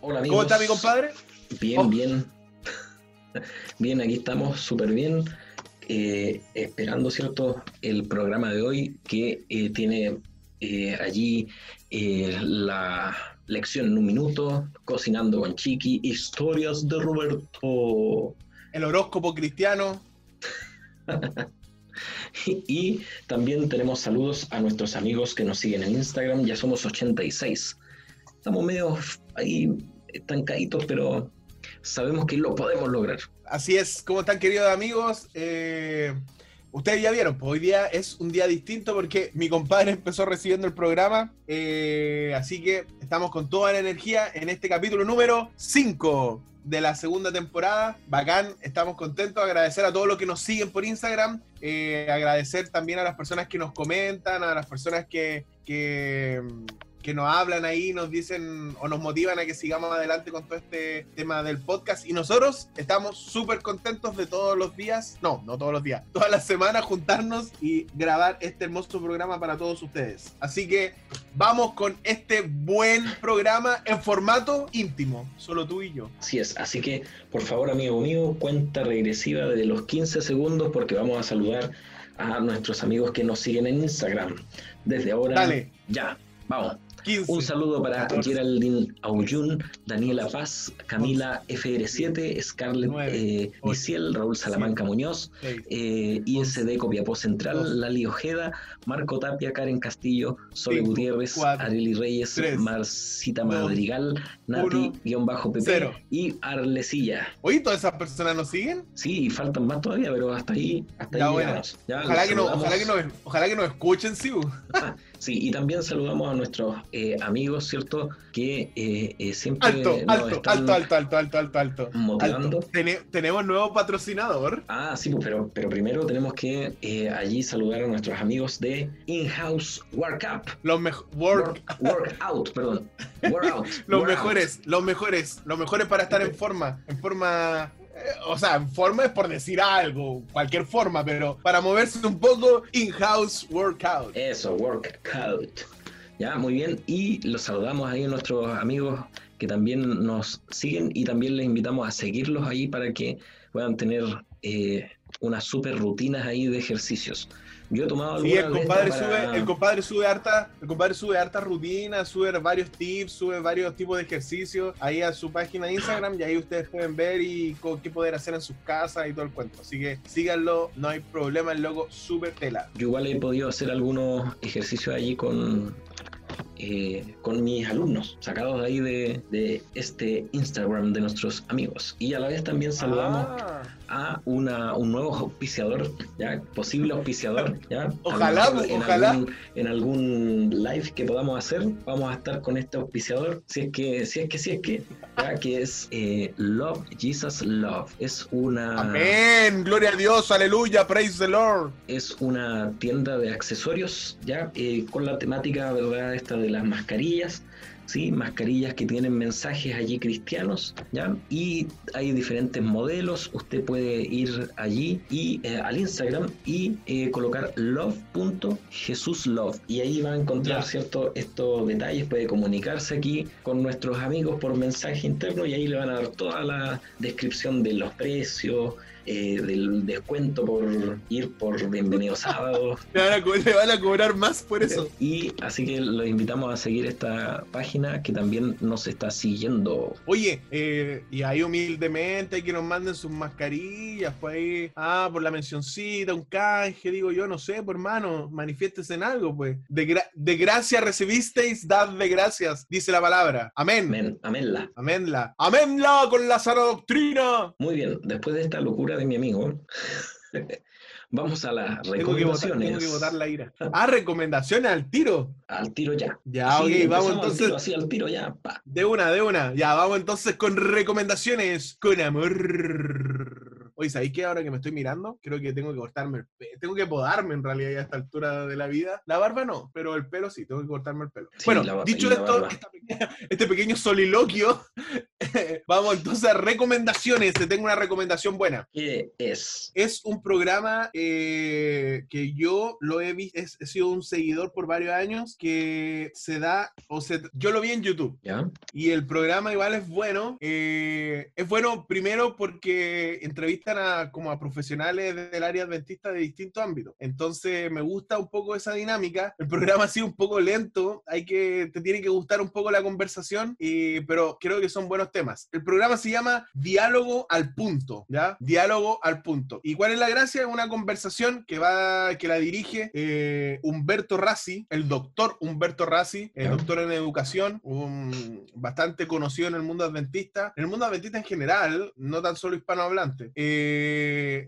Hola amigos. ¿Cómo está mi compadre? Bien, Oh. bien. Bien, aquí estamos súper bien. eh, esperando, ¿cierto? El programa de hoy que eh, tiene eh, allí la lección en un minuto, cocinando con Chiqui, historias de Roberto. El horóscopo cristiano. Y también tenemos saludos a nuestros amigos que nos siguen en Instagram. Ya somos 86. Estamos medio ahí estancaditos, pero sabemos que lo podemos lograr. Así es, ¿cómo están queridos amigos? Eh, ustedes ya vieron, pues hoy día es un día distinto porque mi compadre empezó recibiendo el programa, eh, así que estamos con toda la energía en este capítulo número 5 de la segunda temporada. Bacán, estamos contentos, agradecer a todos los que nos siguen por Instagram, eh, agradecer también a las personas que nos comentan, a las personas que, que nos hablan ahí, nos dicen o nos motivan a que sigamos adelante con todo este tema del podcast. Y nosotros estamos súper contentos de todos los días, no, no todos los días, todas las semanas juntarnos y grabar este hermoso programa para todos ustedes. Así que vamos con este buen programa en formato íntimo, solo tú y yo. Así es, así que por favor, amigo mío, cuenta regresiva de los 15 segundos porque vamos a saludar a nuestros amigos que nos siguen en Instagram. Desde ahora, Dale, ya, vamos. 15. Un saludo para 14. Geraldine Aullún, Daniela Paz, Camila FR7, Scarlett eh, Raúl Salamanca Muñoz, seis, eh, ISD Copiapó Central. Lali Ojeda, Marco Tapia, Karen Castillo, Sole Gutiérrez, cuatro, Areli Reyes, Marcita Madrigal, Nati-PP cero. y Arlecilla. Oye, ¿todas esas personas nos siguen? Sí, faltan más todavía, pero hasta ahí, hasta Ya, ahí bueno. Ya, Ojalá que, no, ojalá, que nos, ojalá que nos escuchen, sí. Sí, y también saludamos a nuestros eh, amigos, ¿cierto? Que eh, eh, siempre Alto, nos alto, están alto, alto, alto, alto, alto, alto. motivando. Alto. Tenemos nuevo patrocinador. Ah, sí, pues, pero, pero primero tenemos que eh, allí saludar a nuestros amigos de In-House Workup. Los mejores. Work, perdón. Workout. los mejores, los mejores, los mejores para estar en forma. En forma. O sea, forma es por decir algo, cualquier forma, pero para moverse un poco, in-house workout. Eso, Workout. Ya, muy bien. Y los saludamos ahí a nuestros amigos que también nos siguen y también les invitamos a seguirlos ahí para que puedan tener eh, unas super rutinas ahí de ejercicios. Yo he tomado Sí, el compadre, para- sube, el compadre sube harta, el compadre sube harta rutina, sube varios tips, sube varios tipos de ejercicios ahí a su página de Instagram y ahí ustedes pueden ver y co- qué poder hacer en sus casas y todo el cuento. Así que síganlo, no hay problema, el logo súper tela. Yo igual he podido hacer algunos ejercicios allí con, eh, con mis alumnos, sacados de ahí de, de este Instagram de nuestros amigos. Y a la vez también saludamos Ah, a una, un nuevo auspiciador, ya posible auspiciador, ya. Ojalá, en ojalá. algún- en algún live que podamos hacer, vamos a estar con este auspiciador, si es que, si es que, si es que, ya que es eh, Love Jesus Love. Es una Amén, gloria a Dios, aleluya, praise the Lord. es una tienda de accesorios, ya eh, con la temática, verdad, esta de las mascarillas, sí, mascarillas que tienen mensajes allí cristianos, ya, y hay diferentes modelos. Usted puede ir allí y eh, al Instagram y eh, colocar love.jesuslove y ahí va a encontrar cierto estos detalles. Puede comunicarse aquí con nuestros amigos por mensaje interno y ahí le van a dar toda la descripción de los precios eh, del descuento por ir por Bienvenido Sábado. Le van, a, le van a cobrar más por eso. Y así que los invitamos a seguir esta página que también nos está siguiendo. Oye, eh, y ahí humildemente hay que nos manden sus mascarillas, pues ahí, ah, por la mencioncita, un canje, digo yo, no sé, pues hermano, manifiestes en algo, pues. De, gra- de gracia recibisteis, dad de gracias, dice la palabra. Amén. Amén, aménla. Aménla. Aménla con la sana doctrina. Muy bien, después de esta locura de mi amigo, vamos a las Tengo que, votar, recomendaciones. tengo que votar la ira. Ah, recomendaciones al tiro. Al tiro ya. Ya, Sí, ok, vamos al entonces. tiro, así al tiro ya. pa. De una, de una. Ya, vamos entonces con recomendaciones con amor. Oye, ¿sabéis qué? Ahora que me estoy mirando, creo que tengo que cortarme el pelo. Tengo que podarme en realidad ya a esta altura de la vida. La barba no, pero el pelo sí, tengo que cortarme el pelo. Sí, bueno, dicho esto, pequeña- este pequeño soliloquio, vamos entonces a recomendaciones. Te tengo una recomendación buena. ¿Qué es? Es un programa eh, que yo lo he visto, he sido un seguidor por varios años que se da, o se, yo lo vi en YouTube. ¿Ya? Y el programa igual es bueno. eh, es bueno primero porque entrevistan a, como a profesionales del área adventista de distintos ámbitos. Entonces me gusta un poco esa dinámica. El programa ha sido un poco lento. Hay que, te tiene que gustar un poco la conversación, y- pero creo que son buenos temas. El programa se llama Diálogo al punto, ¿ya? Diálogo al punto. ¿Y cuál es la gracia? Una conversación que va, que la dirige eh, Humberto Rassi, el doctor Humberto Rassi, el doctor en educación, un bastante conocido en el mundo adventista, en el mundo adventista en general, no tan solo hispanohablante. Eh,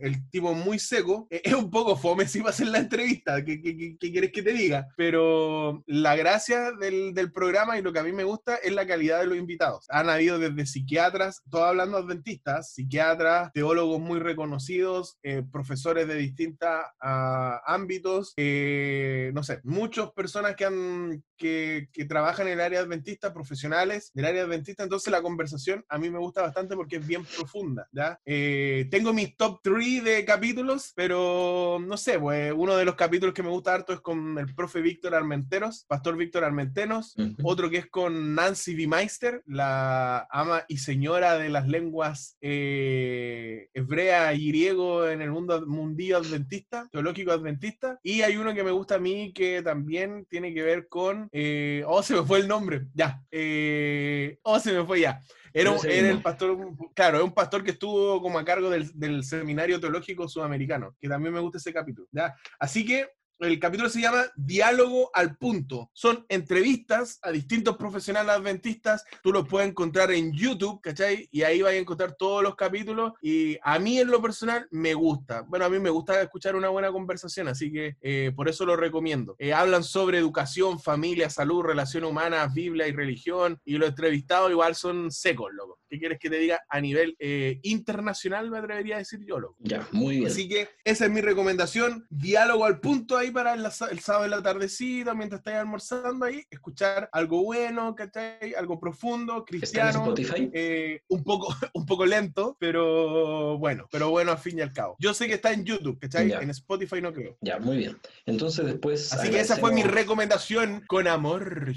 el tipo muy seco, eh, es un poco fome si va a hacer la entrevista, ¿qué, quieres que te diga? Pero la gracia del, programa y lo que a mí me gusta es la calidad de los invitados. Han habido desde psiquiatras, todo hablando adventistas, psiquiatras, teólogos muy reconocidos, eh, profesores de distintos ámbitos, eh, no sé, muchas personas que, han, que, que trabajan en el área adventista, profesionales del área adventista, entonces la conversación a mí me gusta bastante porque es bien profunda, ¿ya? Eh, tengo mis top 3 de capítulos, pero no sé, pues uno de los capítulos que me gusta harto es con el profe Víctor Armenteros, pastor Víctor Armenteros, Ujú. otro que es con Nancy B. Meister, la ama y señora de las lenguas eh, hebrea y griego en el mundo mundillo adventista, teológico adventista. Y hay uno que me gusta a mí que también tiene que ver con. Eh, oh, se me fue el nombre. Ya. eh, oh, se me fue ya. Era, era el pastor, claro, es un pastor que estuvo como a cargo del, del seminario teológico sudamericano, que también me gusta ese capítulo. ¿ya? Así que el capítulo se llama Diálogo al punto. Son entrevistas a distintos profesionales adventistas. Tú los puedes encontrar en YouTube, ¿cachai? Y ahí vas a encontrar todos los capítulos. Y a mí en lo personal me gusta. Bueno, a mí me gusta escuchar una buena conversación, así que eh, por eso lo recomiendo. Eh, hablan sobre educación, familia, salud, relaciones humanas, Biblia y religión. Y los entrevistados igual son secos, loco. ¿Qué quieres que te diga? A nivel eh, internacional me atrevería a decir yo, loco. Ya, muy bien. Así que esa es mi recomendación. Diálogo al punto ahí para el, el sábado en la tardecita, mientras estáis almorzando ahí, escuchar algo bueno, ¿cachai? Algo profundo, ¿Está en cristiano. eh, un, poco, un poco lento, pero bueno, pero bueno al fin y al cabo. Yo sé que está en YouTube, ¿cachai? Ya. En Spotify no creo. Ya, muy bien. Entonces después Así que esa fue mi recomendación con amor.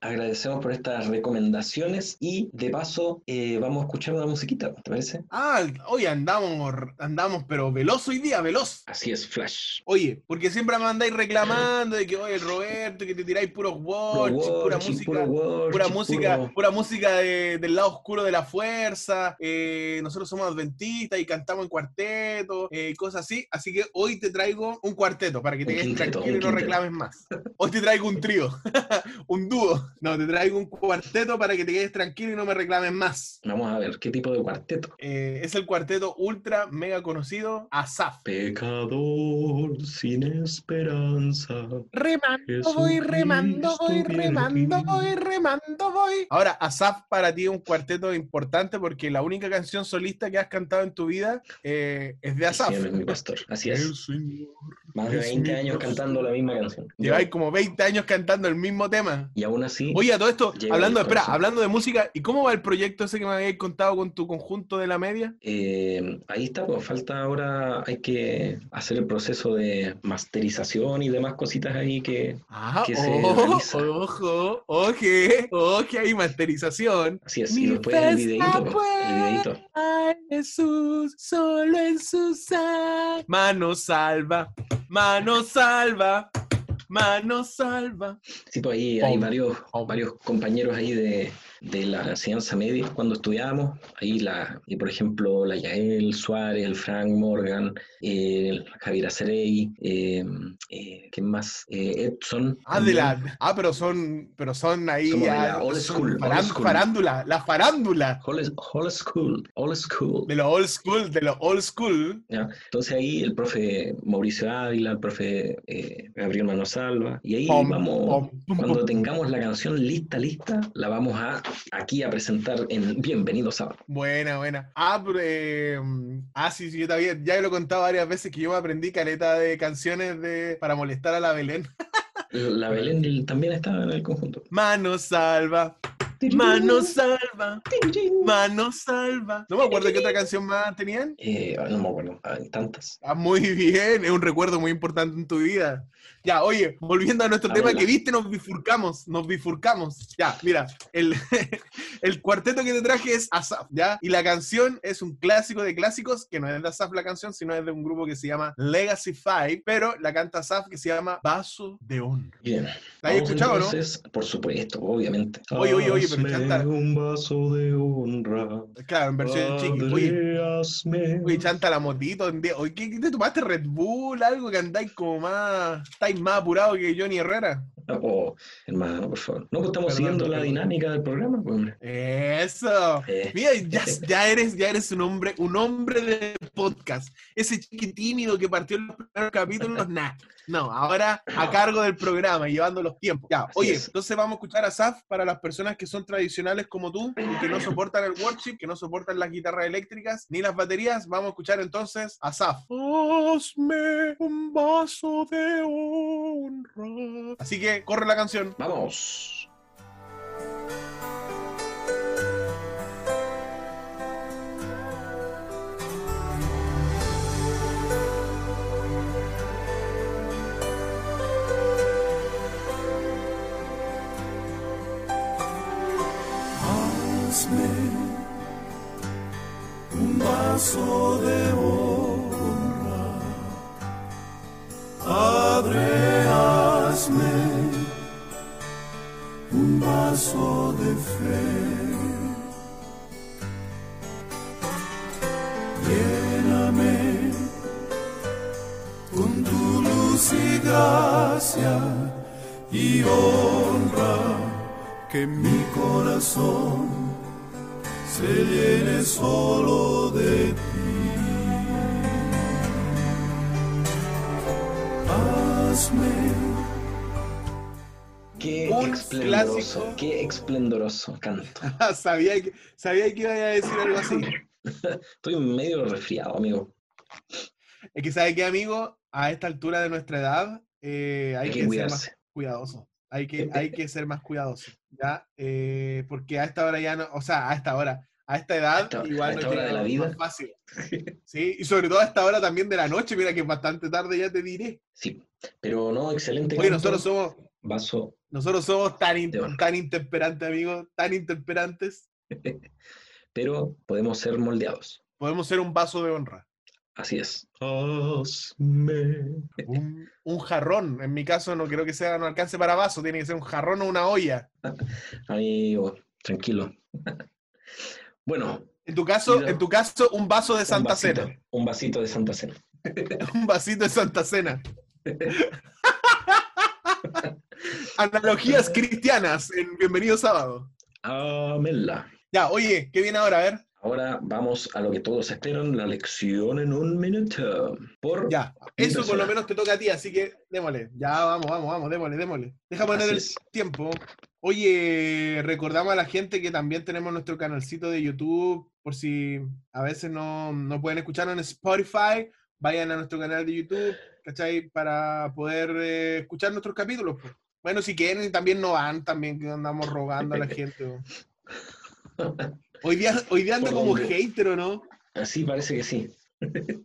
agradecemos por estas recomendaciones y de paso eh, vamos a escuchar una musiquita, ¿te parece? Ah, hoy andamos, andamos, pero veloz hoy día, veloz. Así es, Flash. Oye, porque siempre me andáis reclamando de que, oye, Roberto, que te tiráis puros Puro worship, pura worship, música, pura música, puro- pura música de- del lado oscuro de la fuerza. eh, nosotros somos adventistas y cantamos en cuarteto, eh, cosas así. Así que hoy te traigo un cuarteto para que te quedes tranquilo y no reclames más. Hoy te traigo un trío, un dúo. No, te traigo un cuarteto para que te quedes tranquilo y no me reclames más. Vamos a ver qué tipo de cuarteto. Eh, es el cuarteto ultra mega conocido Asaf. Pecador sin esperanza. Remando voy, remando voy, remando voy, remando voy. Ahora, Asaf para ti es un cuarteto importante porque la única canción solista que has cantado en tu vida eh, es de Asaf. Señor es mi pastor. Así El es. Señor. Más de es 20 mi años cantando la misma canción. Lleváis como 20 años cantando el mismo tema. Y aún así, Oye, a todo esto, hablando, espera, hablando de música, ¿y cómo va el proyecto ese que me habéis contado con tu conjunto de la media? eh, ahí está, pues falta ahora, hay que hacer el proceso de masterización y demás cositas ahí que, Ah, que se ojo, ojo, ok, hay masterización. así es. Y Mi después el videito, pues, el videito. Ay, Jesús, solo en su sangre. Mano salva, mano salva, mano salva. Sí, pues ahí hay varios, varios compañeros ahí de, de la enseñanza media cuando estudiábamos. Ahí, la, y por ejemplo, la Yael Suárez, el Frank Morgan, el Javier Acerey, eh, eh, ¿quién más? Eh, Edson. Ah, de también. la, ah, pero son, pero son ahí Somos de ya, la old school, old farán- school. farándula, la farándula Old, old school, old school. de lo old school, de lo old school. ¿ya? Entonces ahí el profe Mauricio Ávila, el profe eh, Gabriel Manuel salva. Y ahí Pom, vamos, pom, pum, cuando pum. tengamos la canción lista, lista, la vamos a aquí a presentar en Bienvenidos a Buena, buena. Ah, pero, eh, ah, sí, sí, yo también. Ya lo he contado varias veces que yo me aprendí caleta de canciones de para molestar a la Belén. La Belén también está en el conjunto. Mano salva, mano salva, mano salva. No me acuerdo qué otra canción más tenían. Eh, no me acuerdo, hay tantas. Ah, muy bien, es un recuerdo muy importante en tu vida. Ya, oye, volviendo a nuestro A tema verla. que viste, nos bifurcamos, nos bifurcamos. Ya, mira, el, el cuarteto que te traje es Asaf, ¿ya? Y la canción es un clásico de clásicos, que no es de Asaf la canción, sino es de un grupo que se llama Legacy Five, pero la canta Asaf que se llama Vaso de Honra. Bien. ¿La has Vamos escuchado, no? entonces, Por supuesto, obviamente. Oye, oye, oye, pero Hazme chanta. un vaso de honra. Claro, en versión chiqui. Oye, Padre, hazme Oye, chanta la motito. Oye, ¿qué, qué te tomaste Red Bull? Algo que andáis como más. Estáis más apurado que Johnny Herrera. Oh, hermano, por favor. No, pues estamos Perdón, siguiendo la dinámica del programa, pues, hombre. Eso. Eh, Mira, ya, ya eres, ya eres un hombre, un hombre de podcast. Ese chiqui tímido que partió en los primeros capítulos, nah. No, ahora a cargo del programa, llevando los tiempos. Ya, oye, es. entonces vamos a escuchar a Saf para las personas que son tradicionales como tú y que no soportan el worship, que no soportan las guitarras eléctricas ni las baterías. Vamos a escuchar entonces a Saf. Hazme un vaso de honra. Así que corre la canción. Vamos. Esplendoroso, qué esplendoroso canto. sabía, que, sabía que iba a decir algo así. Estoy medio resfriado, amigo. Es que, ¿sabe qué, amigo? A esta altura de nuestra edad, eh, hay, Hay que que, ser más cuidadoso. Hay que, hay que ser más cuidadoso, ¿ya? Eh, porque a esta hora ya no, o sea, a esta hora, a esta edad, esta- igual esta no hora de la vida. fácil. Sí, y sobre todo a esta hora también de la noche, mira que es bastante tarde, ya te diré. Sí, pero no, excelente Oye, canto. nosotros somos, Vaso, nosotros somos tan, in- tan intemperantes, amigos, tan intemperantes. pero podemos ser moldeados. Podemos ser un vaso de honra. Así es. Hazme. Un, un jarrón, en mi caso no creo que sea, no alcance para vaso, tiene que ser un jarrón o una olla. Amigo, tranquilo. bueno, En tu caso, en tu caso, un vaso de un Santa vasito, Cena. un vasito de Santa Cena. Un vasito de Santa Cena. Analogías cristianas en Bienvenido Sábado. Amela. Ya, oye, ¿qué viene ahora? A ver. Ahora vamos a lo que todos esperan, la lección en un minuto. Por Ya, eso por lo menos te toca a ti, así que démosle. Ya, vamos, vamos, vamos, démosle, démosle. Deja poner el tiempo. Oye, recordamos a la gente que también tenemos nuestro canalcito de YouTube, por si a veces no, no pueden escucharnos en Spotify, vayan a nuestro canal de YouTube, ¿cachai? Para poder eh, escuchar nuestros capítulos. pues. Bueno, si quieren, también no van, también que andamos rogando a la gente. Hoy día, hoy día ando ¿Por como dónde? hater, ¿o no? Así parece que sí.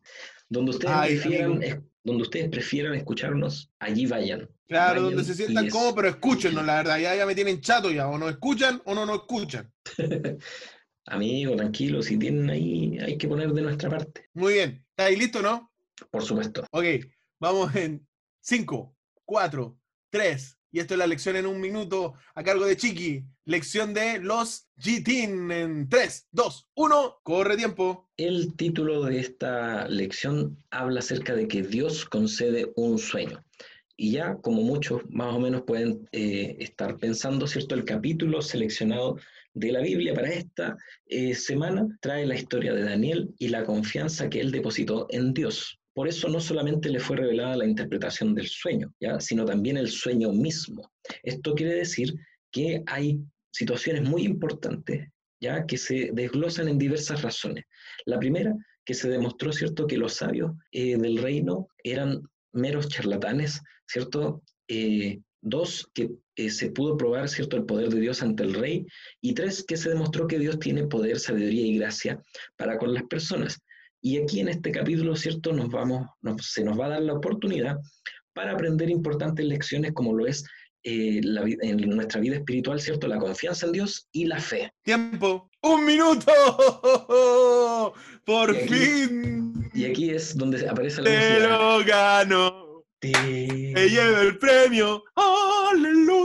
donde ustedes Ay, prefieran, amigo. es- donde ustedes prefieran escucharnos, allí vayan. Claro, Vayan donde se sientan es- cómodos, pero escúchenos, la verdad, ya, ya me tienen chato ya, o no escuchan o no nos escuchan. Amigo, tranquilo, si tienen ahí, hay que poner de nuestra parte. Muy bien, ¿estáis listos, no? Por supuesto. Ok, vamos en 5, 4, 3, y esto es la lección en un minuto a cargo de Chiqui. Lección de los G-Teen en 3, 2, 1, corre tiempo. El título de esta lección habla acerca de que Dios concede un sueño. Y ya, como muchos más o menos pueden eh, estar pensando, ¿cierto? El capítulo seleccionado de la Biblia para esta eh, semana trae la historia de Daniel y la confianza que él depositó en Dios. Por eso no solamente le fue revelada la interpretación del sueño, ¿ya? sino también el sueño mismo. Esto quiere decir que hay situaciones muy importantes ya que se desglosan en diversas razones. La primera, que se demostró, ¿cierto?, que los sabios eh, del reino eran meros charlatanes, ¿cierto? Eh, dos, que eh, se pudo probar, ¿cierto?, el poder de Dios ante el rey. Y tres, que se demostró que Dios tiene poder, sabiduría y gracia para con las personas. Y aquí en este capítulo, ¿cierto?, nos vamos, se nos va a dar la oportunidad para aprender importantes lecciones como lo es eh, en nuestra vida espiritual, ¿cierto? La confianza en Dios y la fe. Tiempo. ¡Un minuto! ¡Por fin! Y aquí es donde aparece la Te lo gano. Te... llevo el premio.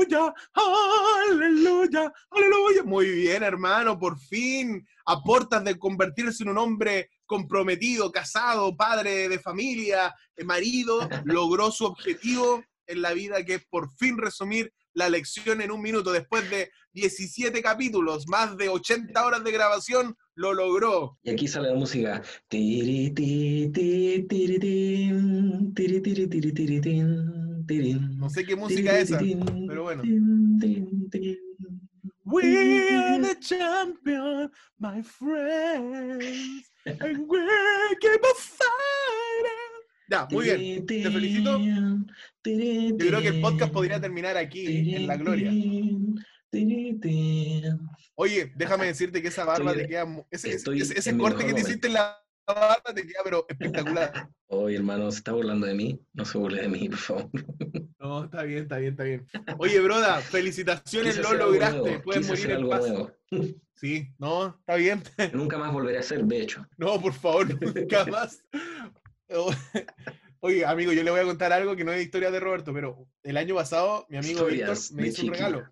¡Aleluya! ¡Aleluya! ¡Aleluya! Muy bien, hermano, por fin aportas de convertirse en un hombre comprometido, casado, padre de familia, marido, logró su objetivo en la vida, que es por fin resumir la lección en un minuto. Después de 17 capítulos, más de 80 horas de grabación, lo logró. Y aquí sale la música. No sé qué música es esa, pero bueno. We are the champion, my friends, and we're. Ya, muy bien. Te felicito. Yo creo que el podcast podría terminar aquí, en la gloria. Oye, déjame decirte que esa barba te queda. Ese, ese, corte que te hiciste en la barba te queda, pero espectacular. Oye, hermano, se está burlando de mí. No se burle de mí, por favor. No, está bien, está bien, está bien. Oye, broda, felicitaciones, lo lograste. Puedes morir en paz. Sí, no, está bien. Nunca más volveré a hacer, de hecho. No, por favor, nunca más. Oye, amigo, yo le voy a contar algo que no es historia de Roberto, pero el año pasado mi amigo Víctor me hizo un regalo.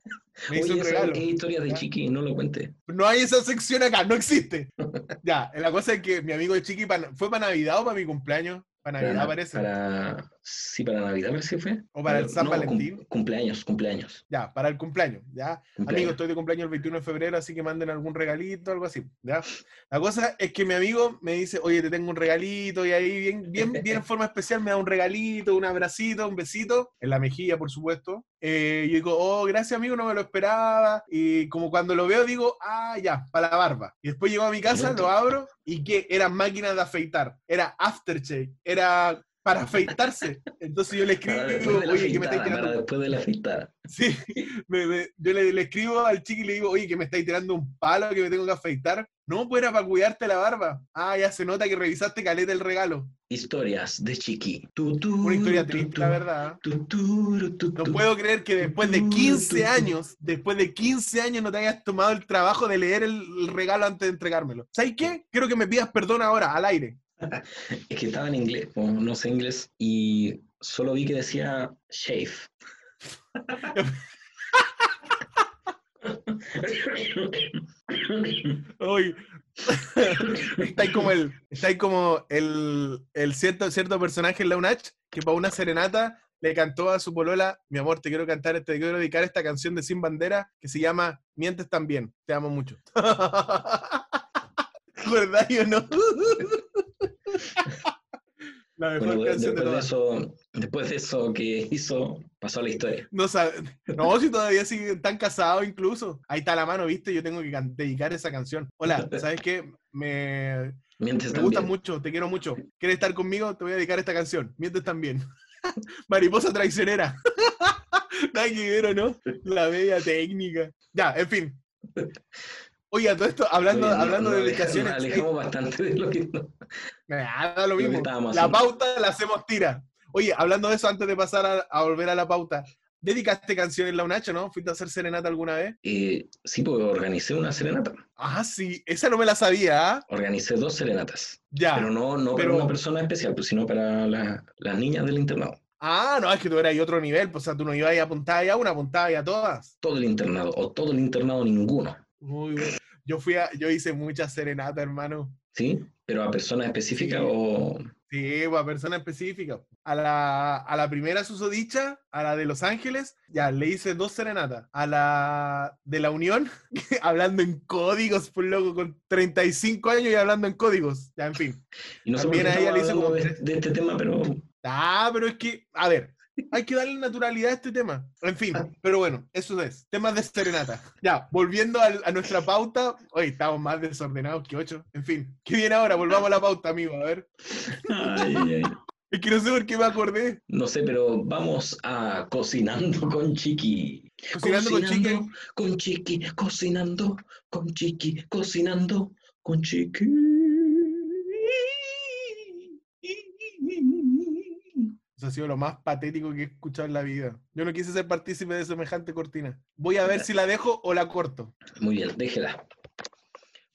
Me hizo un regalo. Es historia de Chiqui, no lo cuente. No hay esa sección acá, no existe. ya, la cosa es que mi amigo de Chiqui fue para Navidad o para mi cumpleaños. Para Navidad parece. Para... Sí, para Navidad parece que fue. O para el San Valentín. cumpleaños, cumpleaños. Ya, para el cumpleaños, ya. Amigo, estoy de cumpleaños el 21 de febrero, así que manden algún regalito, algo así, ya. La cosa es que mi amigo me dice, oye, te tengo un regalito, y ahí bien, bien, bien en forma especial me da un regalito, un abracito, un besito, en la mejilla, por supuesto. Eh, yo digo, oh, gracias amigo, no me lo esperaba. Y como cuando lo veo digo, ah, ya, para la barba. Y después llego a mi casa, lo abro y que eran máquinas de afeitar. Era aftershave, era para afeitarse. Entonces yo le escribo y digo, oye, que me estáis tirando. después de la afeitada. Sí, yo le, escribo al chico y le digo, oye, que me estáis tirando un palo que me tengo que afeitar. No, pues era para cuidarte la barba. Ah, ya se nota que revisaste caleta el regalo. Historias de Chiqui. Una historia triste, la verdad. no puedo creer que después de 15 años, después de 15 años no te hayas tomado el trabajo de leer el, regalo antes de entregármelo. ¿Sabes qué? Quiero que me pidas perdón ahora, al aire. es que estaba en inglés, no sé inglés, y solo vi que decía shave. está ahí como el, está ahí como el, el cierto, cierto personaje en la UNACH que para una serenata le cantó a su polola, mi amor, te quiero cantar, te quiero dedicar esta canción de Sin Bandera que se llama Mientes también, te amo mucho. ¿Verdad o no? La mejor canción después de, eso, después de eso que hizo, pasó a la historia. No, no si todavía siguen tan casados incluso. Ahí está la mano, ¿viste? Yo tengo que dedicar esa canción. Hola, ¿sabes qué? Me, me gusta mucho, te quiero mucho. ¿Quieres estar conmigo? Te voy a dedicar esta canción. Mientes también. Mariposa traicionera. Nada que ver, no? La media técnica. Ya, en fin. Oye, todo esto, hablando, hablando de dedicaciones. alejamos bastante de lo que. Nada, lo mismo. la pauta la hacemos tira. Oye, hablando de eso, antes de pasar a, volver a la pauta, ¿dedicaste canciones en la UNACH, no? ¿Fuiste a hacer serenata alguna vez? Eh, sí, porque organicé una serenata. Ah, sí, esa no me la sabía. ¿ah? Organicé dos serenatas. Ya. Pero no, no para una persona especial, pues, sino para las niñas del internado. Ah, no, es que tú eras ahí otro nivel, pues, o sea, tú no ibas a apuntar a una, apuntabas a todas. Todo el internado, o todo el internado, ninguno. Muy bien. Yo fui a, yo hice mucha serenata, hermano. ¿Sí? ¿Pero a personas específicas o...? Sí, pues, a persona específica. A la, a la primera susodicha, a la de Los Ángeles, ya le hice dos serenatas. A la de la Unión, hablando en códigos, por loco, con 35 años y hablando en códigos. Ya, en fin. Y no También a ella le hice como de este tema, pero Ah, pero es que, a ver, hay que darle naturalidad a este tema. En fin, pero bueno, eso es. Temas de serenata. Ya, volviendo a, nuestra pauta. Hoy estamos más desordenados que ocho. En fin, ¿qué viene ahora? Volvamos a la pauta, amigo. A ver. ay, ay, ay. Es que no sé por qué me acordé. no sé, pero vamos a cocinando con Chiqui. Cocinando con Chiqui. con Chiqui, cocinando con Chiqui, cocinando con Chiqui. Eso ha sido lo más patético que he escuchado en la vida. Yo no quise ser partícipe de semejante cortina. Voy a ver si la dejo o la corto. Muy bien, déjela.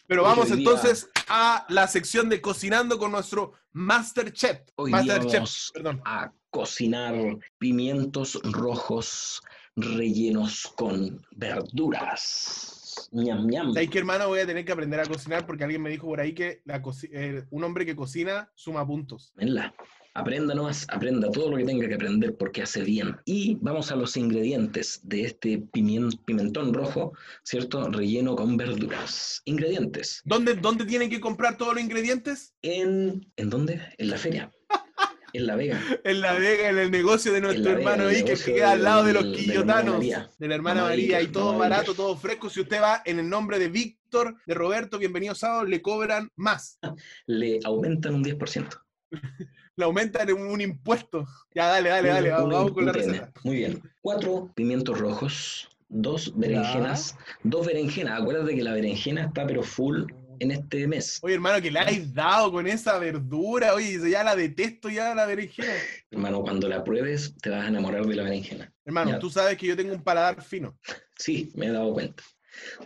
Pero Hoy vamos día- entonces a la sección de cocinando con nuestro Master Chef. Hoy día Master Chef, vamos perdón. a cocinar pimientos rojos rellenos con verduras. Ñam, ñam. ¿Sabes qué, hermano? Voy a tener que aprender a cocinar porque alguien me dijo por ahí que la eh, un hombre que cocina suma puntos. Venla. Aprenda nomás, aprenda todo lo que tenga que aprender porque hace bien. Y vamos a los ingredientes de este pimentón rojo, ¿cierto? Relleno con verduras. Ingredientes. ¿Dónde, ¿Dónde tienen que comprar todos los ingredientes? ¿En, ¿en dónde? En la feria. En La Vega. En La Vega, en el negocio de nuestro Vega, hermano Iker, que queda al lado de los de la hermana quillotanos, María. de la hermana María, y todo barato, todo fresco. Si usted va en el nombre de Víctor, de Roberto, bienvenido sábado, le cobran más. Le aumentan un 10%. Le aumentan un, un impuesto. Ya, dale, dale, dale, vamos, con la receta. Muy bien. Cuatro pimientos rojos, dos berenjenas, dos berenjenas. Acuérdate que la berenjena está pero full en este mes. Oye, hermano, que le habéis dado con esa verdura. Oye, ya la detesto ya la berenjena. Hermano, cuando la pruebes te vas a enamorar de la berenjena. Hermano, Ya. tú sabes que yo tengo un paladar fino. Sí, me he dado cuenta.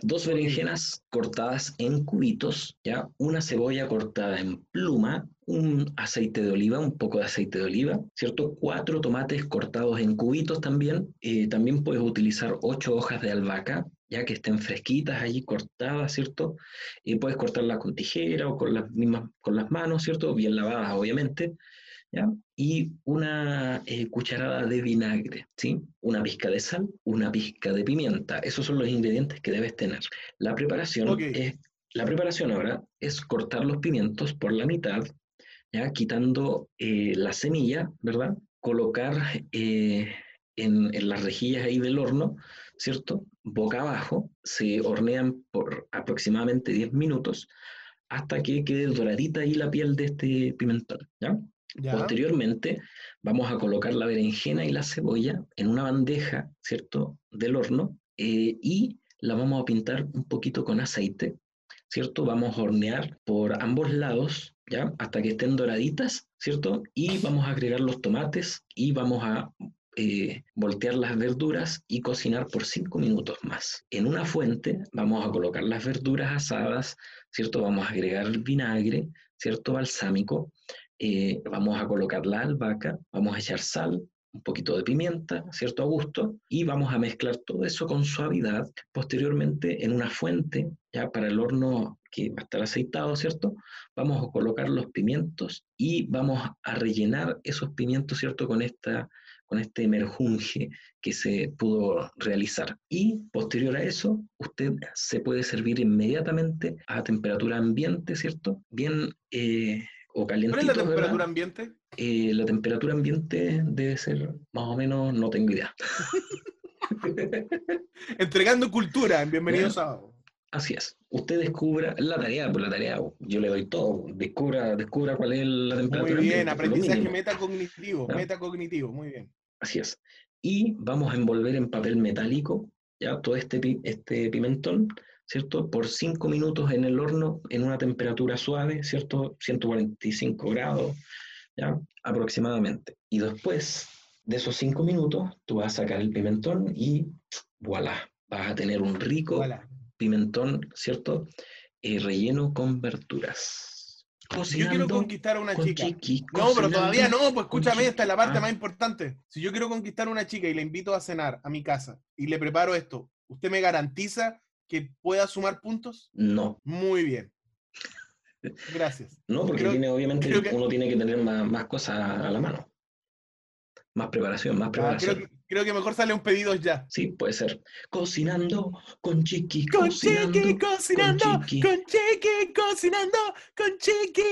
Dos berenjenas cortadas en cubitos, ya una cebolla cortada en pluma, un aceite de oliva, un poco de aceite de oliva, ¿cierto? Cuatro tomates cortados en cubitos también. Eh, también puedes utilizar ocho hojas de albahaca, ya que estén fresquitas allí cortadas, ¿cierto? Y puedes cortarlas con tijera o con las mismas, con las manos, ¿cierto? Bien lavadas, obviamente. ¿Ya? Y una eh, cucharada de vinagre, ¿sí? Una pizca de sal, una pizca de pimienta. Esos son los ingredientes que debes tener. La preparación es, la preparación ahora es cortar los pimientos por la mitad, ¿ya? Quitando eh, la semilla, ¿verdad? Colocar eh, en, en las rejillas ahí del horno, ¿cierto? Boca abajo, se hornean por aproximadamente 10 minutos hasta que quede doradita ahí la piel de este pimentón, ¿ya? Posteriormente vamos a colocar la berenjena y la cebolla en una bandeja, ¿cierto?, del horno eh, y la vamos a pintar un poquito con aceite, ¿cierto? Vamos a hornear por ambos lados, ¿ya? Hasta que estén doraditas, ¿cierto? Y vamos a agregar los tomates y vamos a eh, voltear las verduras y cocinar por cinco minutos más. En una fuente vamos a colocar las verduras asadas, ¿cierto? Vamos a agregar vinagre, ¿cierto? Balsámico eh, vamos a colocar la albahaca, vamos a echar sal, un poquito de pimienta, ¿cierto? A gusto, y vamos a mezclar todo eso con suavidad. Posteriormente, en una fuente, ya para el horno que va a estar aceitado, ¿cierto? Vamos a colocar los pimientos y vamos a rellenar esos pimientos, ¿cierto? Con esta con este merjunje que se pudo realizar. Y posterior a eso, usted se puede servir inmediatamente a temperatura ambiente, ¿cierto? Bien eh, o ¿Cuál es calientito. la ¿verdad? temperatura ambiente? Eh, la temperatura ambiente debe ser más o menos, no tengo idea. Entregando cultura en Bienvenido. Sábado. Así es. Usted descubra la tarea, por la tarea, yo le doy todo. Descubra, descubra cuál es la Muy temperatura bien, ambiente, aprendizaje metacognitivo, Ya. metacognitivo, muy bien. Así es. Y vamos a envolver en papel metálico ya todo este, este pimentón, ¿cierto? Por cinco minutos en el horno en una temperatura suave, ¿cierto? 145 grados, ¿ya? Aproximadamente. Y después de esos cinco minutos, tú vas a sacar el pimentón y voilà, vas a tener un rico Voilà. pimentón, ¿cierto? Eh, relleno con verduras. Si yo quiero Cocinando conquistar a una con chica. chiqui, No, pero cocinando todavía no, pues escúchame, esta es la parte chiqui. más importante. Si yo quiero conquistar a una chica y la invito a cenar a mi casa y le preparo esto, ¿usted me garantiza que pueda sumar puntos? No, Muy bien. Gracias. No, porque Creo- tiene, obviamente que- uno tiene que tener más, más cosas a la mano. Más preparación, más Ah, preparación. creo, que, creo que mejor sale un pedido ya. Sí, puede ser. Cocinando con Chiqui, Con cocinando Chiqui, cocinando, con con Chiqui. Chiqui, cocinando, con Chiqui.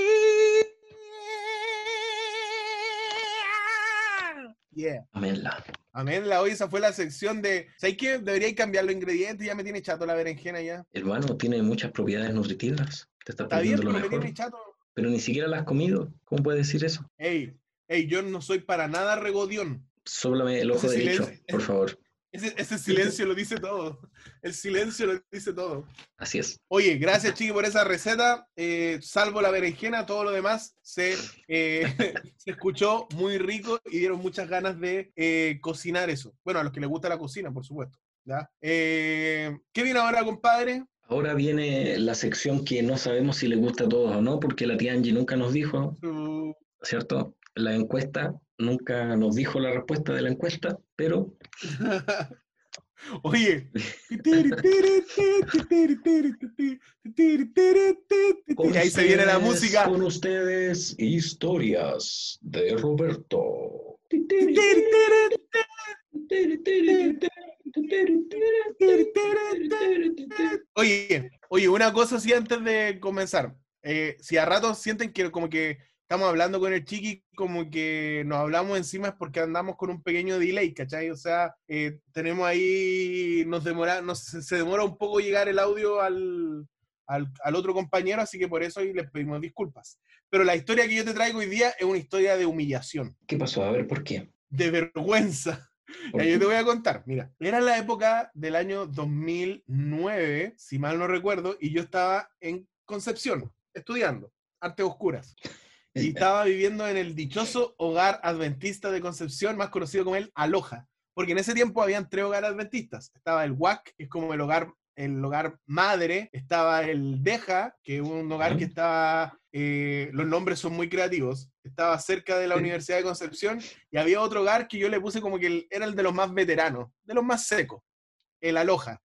Yeah. Aménla. Amén, la hoy esa fue la sección de. ¿Sabes qué? Debería cambiar los ingredientes, ya me tiene chato la berenjena ya. Guano tiene muchas propiedades nutritivas. Te está Está bien, perdiendo pero lo me mejor. tiene chato. Pero ni siquiera la has comido. ¿Cómo puedes decir eso? Ey, ey, yo no soy para nada regodión. Sóplame el ojo Ese derecho, silencio. por favor. Ese, ese silencio lo dice todo. El silencio lo dice todo. Así es. Oye, gracias Chiqui por esa receta. Eh, salvo la berenjena, todo lo demás se, eh, se escuchó muy rico y dieron muchas ganas de eh, cocinar eso. Bueno, a los que les gusta la cocina, por supuesto. ¿ya? ¿Qué viene ahora, compadre? Ahora viene la sección que no sabemos si le gusta a todos o no, porque la tía Angie nunca nos dijo, ¿cierto? La encuesta nunca nos dijo la respuesta de la encuesta, pero Oye. Y ahí se viene la música. Con ustedes, historias de Roberto. Oye, oye, una cosa sí antes de comenzar. Eh, si a ratos sienten que como que estamos hablando con el chiqui, como que nos hablamos encima es porque andamos con un pequeño delay, ¿cachai? O sea, eh, tenemos ahí, nos demora, nos, se demora un poco llegar el audio al, al, al otro compañero, así que por eso hoy les pedimos disculpas. Pero la historia que yo te traigo hoy día es una historia de humillación, ¿Qué pasó? A ver, ¿por qué? de vergüenza. ¿Por Ya, yo te voy a contar, mira, era la época del año 2009, si mal no recuerdo, y yo estaba en Concepción, estudiando artes oscuras. Y estaba viviendo en el dichoso hogar adventista de Concepción, más conocido como el Aloja. Porque en ese tiempo habían tres hogares adventistas. Estaba el WAC, que es como el hogar, el hogar madre. Estaba el Deja, que es un hogar que estaba, eh, los nombres son muy creativos. Estaba cerca de la. Universidad de Concepción. Y había otro hogar que yo le puse como que era el de los más veteranos, de los más secos, el Aloja.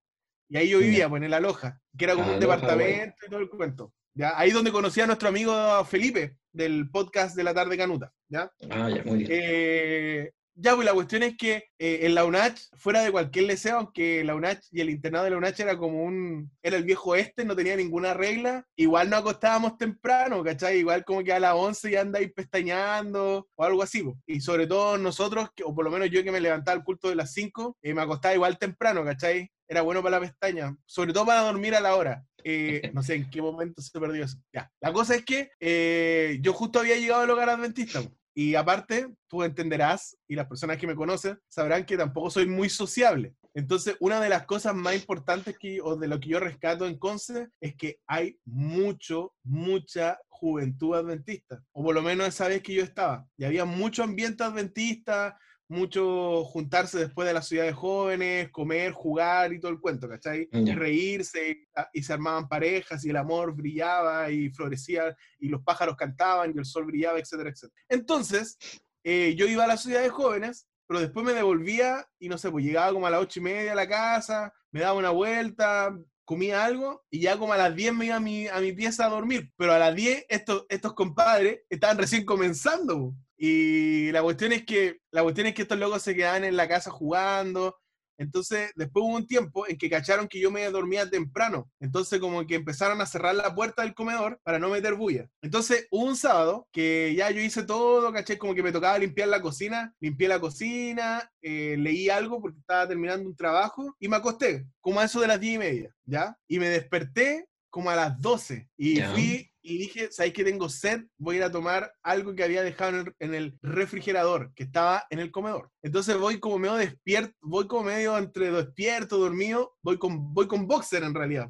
Y ahí yo vivía, pues en el Aloja, que era como un departamento y todo el cuento. ¿Ya? Ahí donde conocí a nuestro amigo Felipe del podcast de la tarde Canuta. ¿ya? Ah, ya, muy bien. Eh, ya, pues la cuestión es que eh, en la UNACH, fuera de cualquier liceo, aunque la UNACH y el internado de la UNACH era como un, era el viejo este, no tenía ninguna regla, igual nos acostábamos temprano, ¿cachai? Igual como que a las 11 ya andáis pestañeando o algo así. po. Y sobre todo nosotros, que- o por lo menos yo que me levantaba al culto de las 5, eh, me acostaba igual temprano, ¿cachai? Era bueno para la pestaña, sobre todo para dormir a la hora. Eh, no sé en qué momento se perdió eso. Ya. La cosa es que eh, yo justo había llegado al hogar adventista. Y aparte, tú entenderás, y las personas que me conocen sabrán que tampoco soy muy sociable. Entonces, una de las cosas más importantes que, o de lo que yo rescato en Conce es que hay mucho, mucha juventud adventista. O por lo menos esa vez que yo estaba. Y había mucho ambiente adventista, mucho juntarse después de la ciudad de jóvenes, comer, jugar y todo el cuento, ¿cachai? Y reírse, y se armaban parejas, y el amor brillaba y florecía, y los pájaros cantaban, y el sol brillaba, etcétera, etcétera. Entonces, eh, yo iba a la ciudad de jóvenes, pero después me devolvía, y no sé, pues llegaba como a las ocho y media a la casa, me daba una vuelta, comía algo, y ya como a las 10 me iba a mi, a mi pieza a dormir. Pero a las 10 estos, estos compadres estaban recién comenzando. Y la cuestión es que la cuestión es que estos locos se quedaban en la casa jugando. Entonces, después hubo un tiempo en que cacharon que yo me dormía temprano. Entonces, como que empezaron a cerrar la puerta del comedor para no meter bulla. Entonces, un sábado que ya yo hice todo, caché, como que me tocaba limpiar la cocina. Limpié la cocina, eh, leí algo porque estaba terminando un trabajo y me acosté, como a eso de las 10 y media, ¿ya? Y me desperté como a las 12 y Ya. fui y dije, ¿sabes que tengo sed? Voy a ir a tomar algo que había dejado en el, en el refrigerador, que estaba en el comedor. Entonces voy como medio despierto, voy como medio entre despierto, dormido, voy con, voy con boxer en realidad.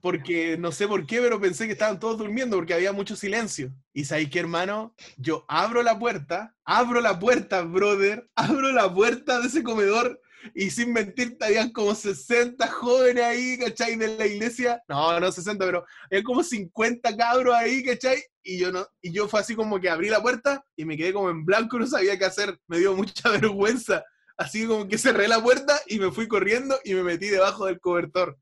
Porque no sé por qué, pero pensé que estaban todos durmiendo porque había mucho silencio. Y sabéis que, hermano, yo abro la puerta, abro la puerta, brother, abro la puerta de ese comedor y sin mentirte, habían como 60 jóvenes ahí, ¿cachai? De la iglesia. No, no 60, pero había como 50 cabros ahí, ¿cachai? Y yo, no, y yo fue así como que abrí la puerta y me quedé como en blanco, no sabía qué hacer. Me dio mucha vergüenza. Así como que cerré la puerta y me fui corriendo y me metí debajo del cobertor.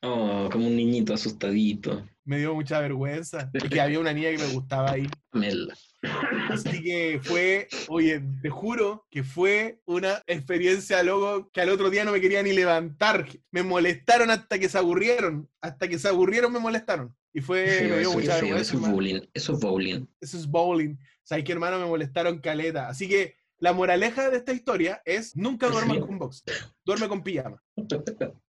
Oh, como un niñito asustadito. Me dio mucha vergüenza. Porque había una niña que me gustaba ahí. Mel. Así que fue, oye, te juro que fue una experiencia, loco, que al otro día no me quería ni levantar. Me molestaron hasta que se aburrieron. Hasta que se aburrieron me molestaron. Y fue, Feo, me dio eso, mucha vergüenza. eso es bowling. Eso es bowling. Eso es bowling. ¿Sabes qué, hermano? Me molestaron caleta. Así que la moraleja de esta historia es nunca duermas Sí. con box. Duerme con pijama.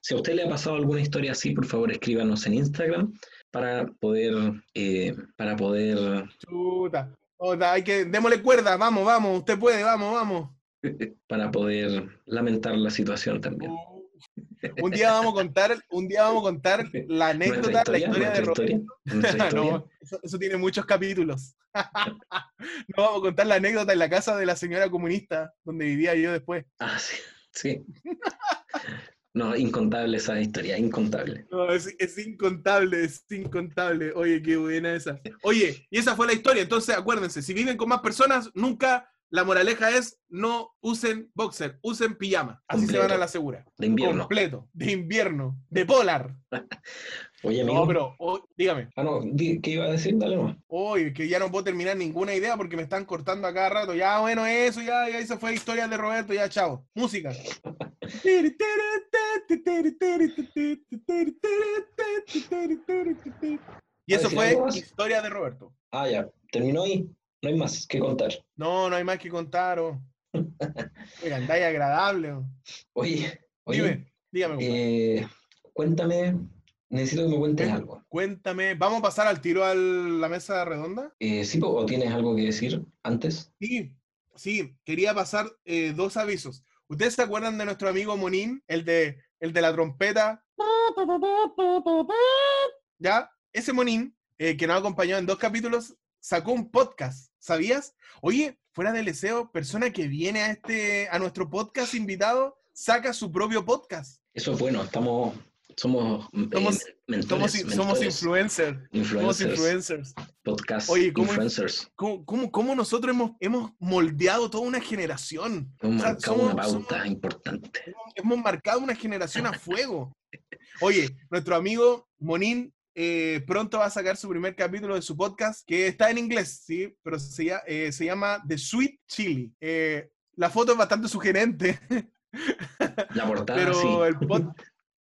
Si a usted le ha pasado alguna historia así, por favor escríbanos en Instagram para poder, eh, para poder, Chuta. Hay que, démosle cuerda, vamos, vamos, usted puede, vamos, vamos. para poder lamentar la situación también. Un día vamos a contar, un día vamos a contar la anécdota, la historia de Roberto. historia, nuestra historia. No, eso, eso tiene muchos capítulos. no vamos a contar la anécdota en la casa de la señora comunista, donde vivía yo después. Ah, sí, sí. No, incontable esa historia, incontable. No, es, es incontable, es incontable. Oye, qué buena esa. Oye, y esa fue la historia. Entonces, acuérdense, si viven con más personas, nunca, la moraleja es no usen boxer, usen pijama. Así se van a la segura. De invierno. Completo, de invierno, de polar. Oye, amigo. No, pero, oh, dígame. Ah, no, ¿qué iba a decir? Dale nomás. Oye, que ya no puedo terminar ninguna idea porque me están cortando a cada rato. Ya, bueno, eso, ya, ya esa fue la historia de Roberto, ya, chao. Música. Y eso ¿Decir fue más? historia de Roberto. Ah, ya, terminó ahí. No hay más que contar. No, no hay más que contar. Oh. Oiga, andáis agradable. oh. Oye, oye, Dime, dígame. eh, cuéntame, necesito que me cuentes algo. Cuéntame, ¿vamos a pasar al tiro a la mesa redonda? Eh, ¿Sí o tienes algo que decir antes? Sí, sí, quería pasar eh, dos avisos. ¿Ustedes se acuerdan de nuestro amigo Monín, el de, el de la trompeta? ¿Ya? Ese Monín, eh, que nos acompañó en dos capítulos, sacó un podcast, ¿sabías? Oye, fuera del deseo, persona que viene a, este, a nuestro podcast invitado, saca su propio podcast. Eso es bueno, estamos, somos, eh, Somos- mentores, Somos, somos mentores, influencers. Somos influencers, influencers. podcast Oye, ¿cómo- influencers. ¿Cómo, cómo, cómo nosotros hemos, hemos moldeado toda una generación? Hemos O sea, marcado somos- una pauta importante. hemos, hemos marcado una generación a fuego. Oye, nuestro amigo Monín eh, pronto va a sacar su primer capítulo de su podcast, que está en inglés, ¿sí? Pero se, eh, se llama The Sweet Chili. Eh, la foto es bastante sugerente, La portada, pero sí. el pod-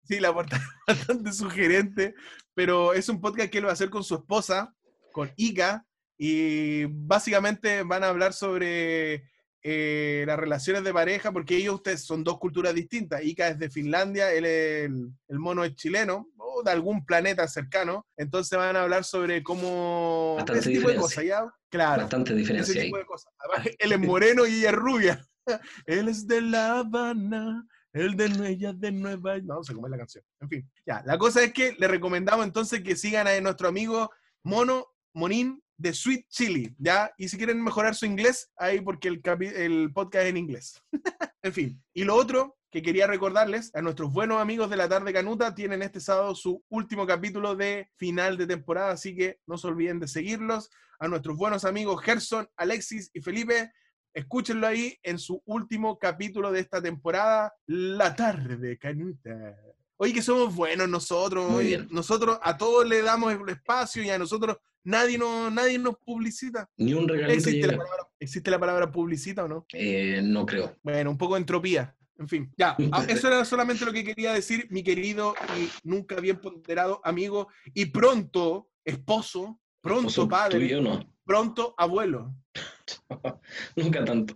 sí, la portada es bastante sugerente, pero es un podcast que él va a hacer con su esposa, con Ika, y básicamente van a hablar sobre eh, las relaciones de pareja, porque ellos ustedes son dos culturas distintas. Ika es de Finlandia, él es el, el mono es chileno, o de algún planeta cercano, entonces van a hablar sobre cómo... Bastante ese tipo de diferencia. cosas, ¿ya? Claro. Bastante Ese diferencia ahí. tipo de cosas. Además, él es moreno y ella es rubia. Él es de La Habana, él de Nue- ella es de Nueva. No, no sé cómo es la canción. En fin, ya. La cosa es que le recomendamos entonces que sigan a nuestro amigo Mono Monín de Sweet Chili, ¿ya? Y si quieren mejorar su inglés, ahí porque el, el podcast es en inglés. en fin. Y lo otro que quería recordarles, a nuestros buenos amigos de la tarde canuta, tienen este sábado su último capítulo de final de temporada, así que no se olviden de seguirlos a nuestros buenos amigos Gerson, Alexis y Felipe. Escúchenlo ahí en su último capítulo de esta temporada, La tarde canuta. Oye, que somos buenos nosotros. Muy bien. Nosotros a todos le damos el espacio y a nosotros nadie nos, nadie nos publicita. Ni un regalito ¿Existe la, palabra, ¿Existe la palabra publicita o no? Eh, no creo. Bueno, un poco de entropía. En fin, ya, ah, eso era solamente lo que quería decir, mi querido y nunca bien ponderado amigo y pronto esposo, pronto padre, no. pronto abuelo. Nunca tanto.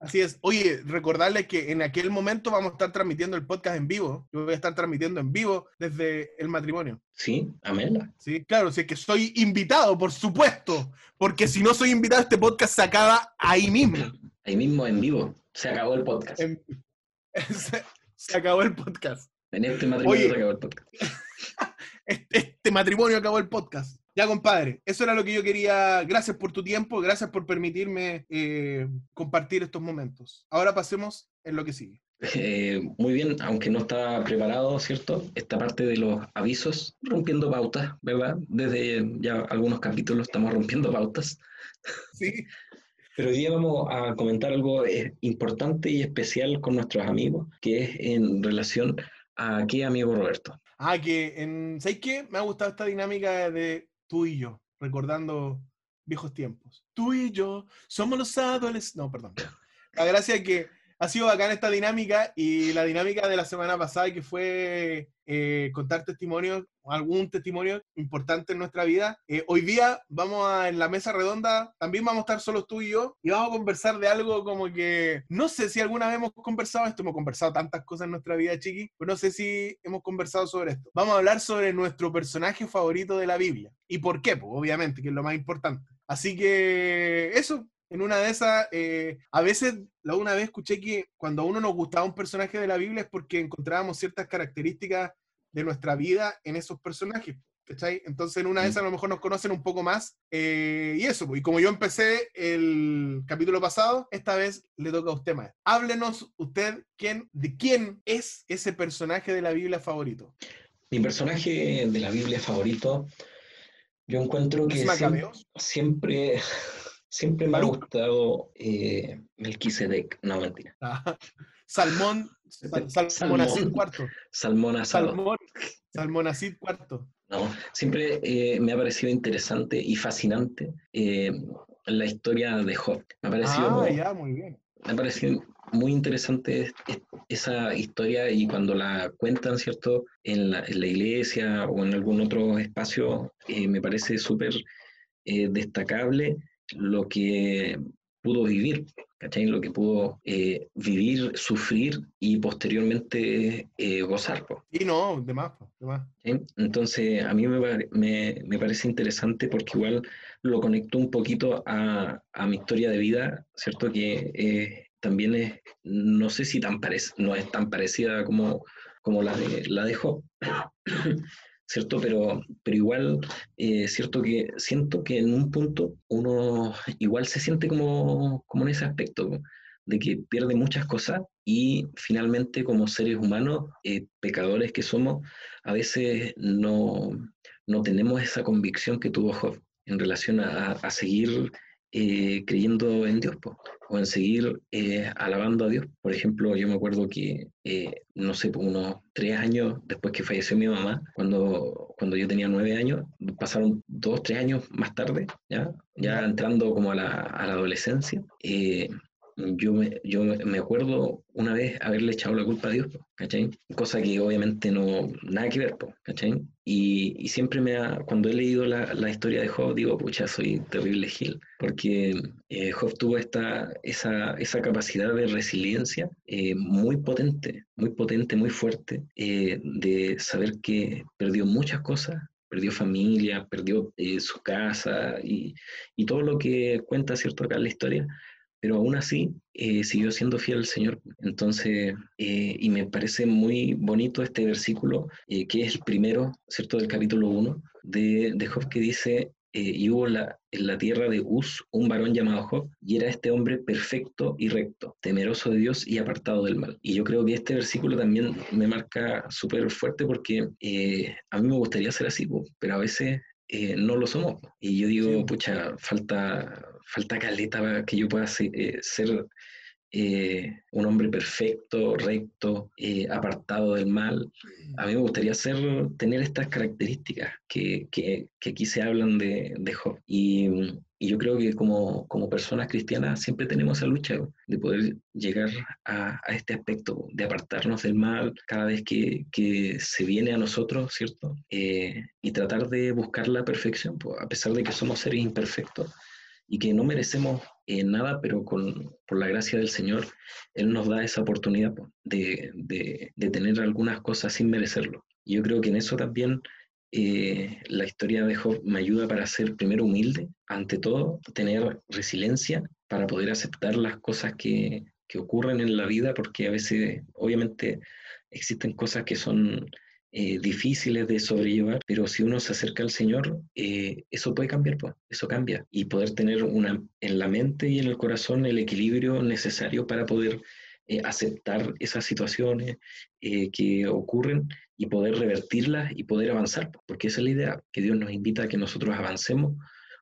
Así es. Oye, recordarles que en aquel momento vamos a estar transmitiendo el podcast en vivo. Yo voy a estar transmitiendo en vivo desde el matrimonio. Sí, Amela. Sí, claro, si es que soy invitado, por supuesto. Porque si no soy invitado, este podcast se acaba ahí mismo. Ahí mismo en vivo. Se acabó el podcast. En- se, se acabó el podcast. En este matrimonio Oye. se acabó el podcast. Este, este matrimonio acabó el podcast. Ya, compadre, eso era lo que yo quería. Gracias por tu tiempo, gracias por permitirme eh, compartir estos momentos. Ahora pasemos en lo que sigue. Eh, muy bien, aunque no estaba preparado, ¿cierto? Esta parte de los avisos, rompiendo pautas, ¿verdad? Desde ya algunos capítulos estamos rompiendo pautas. Sí, Pero hoy día vamos a comentar algo eh, importante y especial con nuestros amigos, que es en relación ¿A qué, amigo Roberto? Ah, que en. ¿Sabes qué? Me ha gustado esta dinámica de tú y yo, recordando viejos tiempos. Tú y yo somos los adolescentes. No, perdón. La gracia que ha sido bacán esta dinámica y la dinámica de la semana pasada que fue eh, contar testimonios, algún testimonio importante en nuestra vida. Eh, hoy día vamos a, en la mesa redonda, también vamos a estar solos tú y yo y vamos a conversar de algo como que no sé si alguna vez hemos conversado esto, hemos conversado tantas cosas en nuestra vida, chiqui, pero no sé si hemos conversado sobre esto. Vamos a hablar sobre nuestro personaje favorito de la Biblia y por qué, pues, obviamente, que es lo más importante. Así que eso, en una de esas, eh, a veces, la una vez escuché que cuando a uno nos gustaba un personaje de la Biblia es porque encontrábamos ciertas características de nuestra vida en esos personajes. ¿cachai? Entonces, en una de esas a lo mejor nos conocen un poco más. eh, y eso, pues, y como yo empecé el capítulo pasado, esta vez le toca a usted más. Háblenos usted quién, de quién es ese personaje de la Biblia favorito. Mi personaje de la Biblia favorito, yo encuentro que siempre, siempre me ha Baruch. gustado eh, Melquisedec, no mentira, Ah, Salmón, Sal- Salmón. Salmonacid cuarto. Salmón asado. Salmón, Salmonacid cuarto. ¿no? Siempre eh, me ha parecido interesante y fascinante eh, la historia de Job. Me ha parecido, Ah, ya, muy bien. me ha parecido muy interesante es- es- esa historia y cuando la cuentan, ¿cierto? En la, en la iglesia o en algún otro espacio, eh, me parece súper destacable lo que pudo vivir, ¿cachai? Lo que pudo eh, vivir, sufrir y posteriormente eh, gozar. po. Y no, de más, de más. ¿sí? Entonces, a mí me, me- me parece interesante porque igual lo conecto un poquito a, a mi historia de vida, ¿cierto? Que eh, también es, no sé si tan parec- no es tan parecida como, como la, de, la de Job, ¿cierto? Pero, pero igual, eh, cierto que siento que en un punto uno igual se siente como, como en ese aspecto, de que pierde muchas cosas y finalmente como seres humanos, eh, pecadores que somos, a veces no, no tenemos esa convicción que tuvo Job en relación a, a seguir eh, creyendo en Dios po, o en seguir eh, alabando a Dios. Por ejemplo, yo me acuerdo que, eh, no sé, unos tres años después que falleció mi mamá, cuando, cuando yo tenía nueve años, pasaron dos, tres años más tarde, ya, ya entrando como a la, a la adolescencia, yo me, yo me acuerdo una vez haberle echado la culpa a Dios, ¿cachai? Cosa que obviamente no, nada que ver, ¿cachai? Y, y siempre me ha, cuando he leído la, la historia de Job, digo, pucha, soy terrible Gil, porque eh, Job tuvo esta, esa, esa capacidad de resiliencia eh, muy potente, muy potente, muy fuerte, eh, de saber que perdió muchas cosas, perdió familia, perdió eh, su casa y, y todo lo que cuenta, ¿cierto?, acá en la historia, pero aún así eh, siguió siendo fiel al Señor. Entonces, eh, y me parece muy bonito este versículo, eh, que es el primero, ¿cierto?, del capítulo 1 de, de Job, que dice, eh, y hubo la, en la tierra de Uz un varón llamado Job, y era este hombre perfecto y recto, temeroso de Dios y apartado del mal. Y yo creo que este versículo también me marca súper fuerte porque eh, a mí me gustaría ser así, pero a veces eh, no lo somos. Y yo digo, Sí. pucha, falta, falta caleta para que yo pueda eh, ser eh, un hombre perfecto, recto, eh, apartado del mal. A mí me gustaría ser, tener estas características que, que- que aquí se hablan de, de Job. Y, y yo creo que como, como personas cristianas siempre tenemos esa lucha de poder llegar a, a este aspecto, de apartarnos del mal cada vez que, que se viene a nosotros, ¿cierto? Eh, y tratar de buscar la perfección, pues, a pesar de que somos seres imperfectos y que no merecemos eh, nada, pero con, por la gracia del Señor, Él nos da esa oportunidad de, de- de tener algunas cosas sin merecerlo. Y yo creo que en eso también eh, la historia de Job me ayuda para ser primero humilde, ante todo, tener resiliencia para poder aceptar las cosas que, que ocurren en la vida, porque a veces, obviamente, existen cosas que son eh, difíciles de sobrellevar, pero si uno se acerca al Señor, eh, eso puede cambiar, pues, eso cambia. Y poder tener una, en la mente y en el corazón el equilibrio necesario para poder eh, aceptar esas situaciones eh, que ocurren y poder revertirlas y poder avanzar, porque esa es la idea, que Dios nos invita a que nosotros avancemos,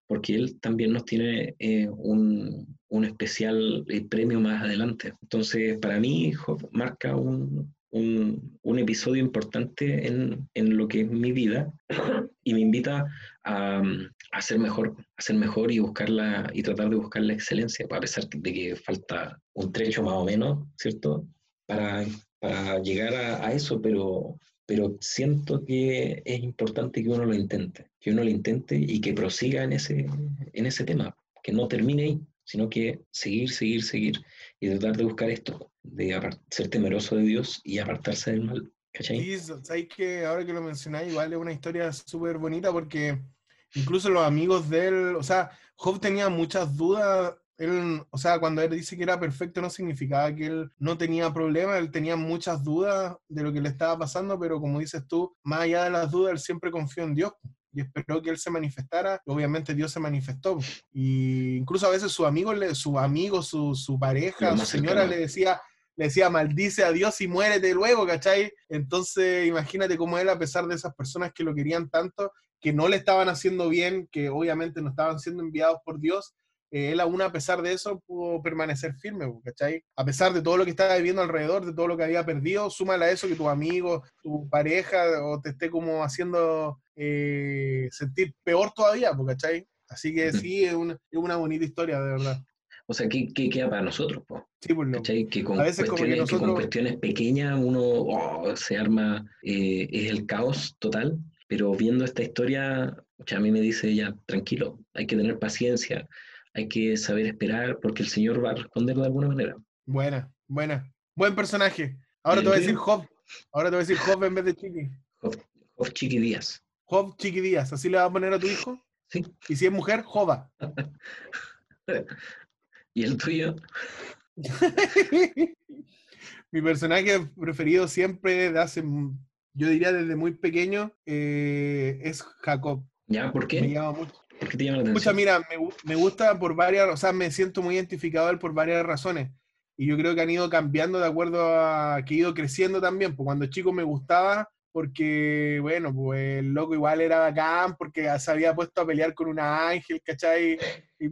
porque Él también nos tiene eh, un, un especial eh, premio más adelante. Entonces, para mí, Job marca un, un, episodio importante en, en, lo que es mi vida y me invita a, a, ser mejor, a mejor y buscarla y tratar de buscar la excelencia, a pesar de que falta un trecho más o menos, ¿cierto? Para, llegar a, a eso, pero, pero siento que es importante que uno lo intente, que uno lo intente y que prosiga en ese, en ese tema, que no termine ahí, sino que seguir, seguir, seguir y tratar de buscar esto, de ser temeroso de Dios y apartarse del mal. ¿Cachai? Sí, sabes que ahora que lo mencionáis, igual es una historia súper bonita porque incluso los amigos de él, o sea, Job tenía muchas dudas. Él, o sea, cuando él dice que era perfecto no significaba que él no tenía problemas, él tenía muchas dudas de lo que le estaba pasando, pero como dices tú, más allá de las dudas, él siempre confió en Dios y esperó que él se manifestara. Obviamente Dios se manifestó. Y incluso a veces su amigo, su amigo, su, su pareja, su señora le decía, le decía, maldice a Dios y muérete luego, ¿cachai? Entonces, imagínate cómo él, a pesar de esas personas que lo querían tanto, que no le estaban haciendo bien, que obviamente no estaban siendo enviados por Dios, eh, él aún a pesar de eso pudo permanecer firme, ¿cachai? A pesar de todo lo que estaba viviendo alrededor, de todo lo que había perdido, súmale a eso que tu amigo, tu pareja, o te esté como haciendo eh, sentir peor todavía, ¿cachai? Así que sí, es una, es una bonita historia, de verdad. O sea, ¿qué, qué queda para nosotros? Po? Sí, pues no. Que con, a veces como que, nosotros... que con cuestiones pequeñas uno oh, se arma, eh, es el caos total, pero viendo esta historia, a mí me dice ya, tranquilo, hay que tener paciencia, hay que saber esperar porque el Señor va a responder de alguna manera. Buena, buena. Buen personaje. Ahora te voy a decir Job. Ahora te voy a decir Job en vez de Chiqui. Job, Job Chiqui Díaz. Job Chiqui Díaz. ¿Así le vas a poner a tu hijo? Sí. Y si es mujer, Joba. ¿Y el tuyo? Mi personaje preferido siempre, de hace, yo diría desde muy pequeño, eh, es Jacob. ¿Ya? ¿Por qué? Me llama mucho. ¿Por qué te llama la atención? mira, me, me, gusta por varias, o sea, me siento muy identificado él por varias razones. Y yo creo que han ido cambiando de acuerdo a que he ido creciendo también. Pues cuando chico me gustaba, porque, bueno, pues el loco igual era bacán, porque se había puesto a pelear con una ángel, ¿cachai? Y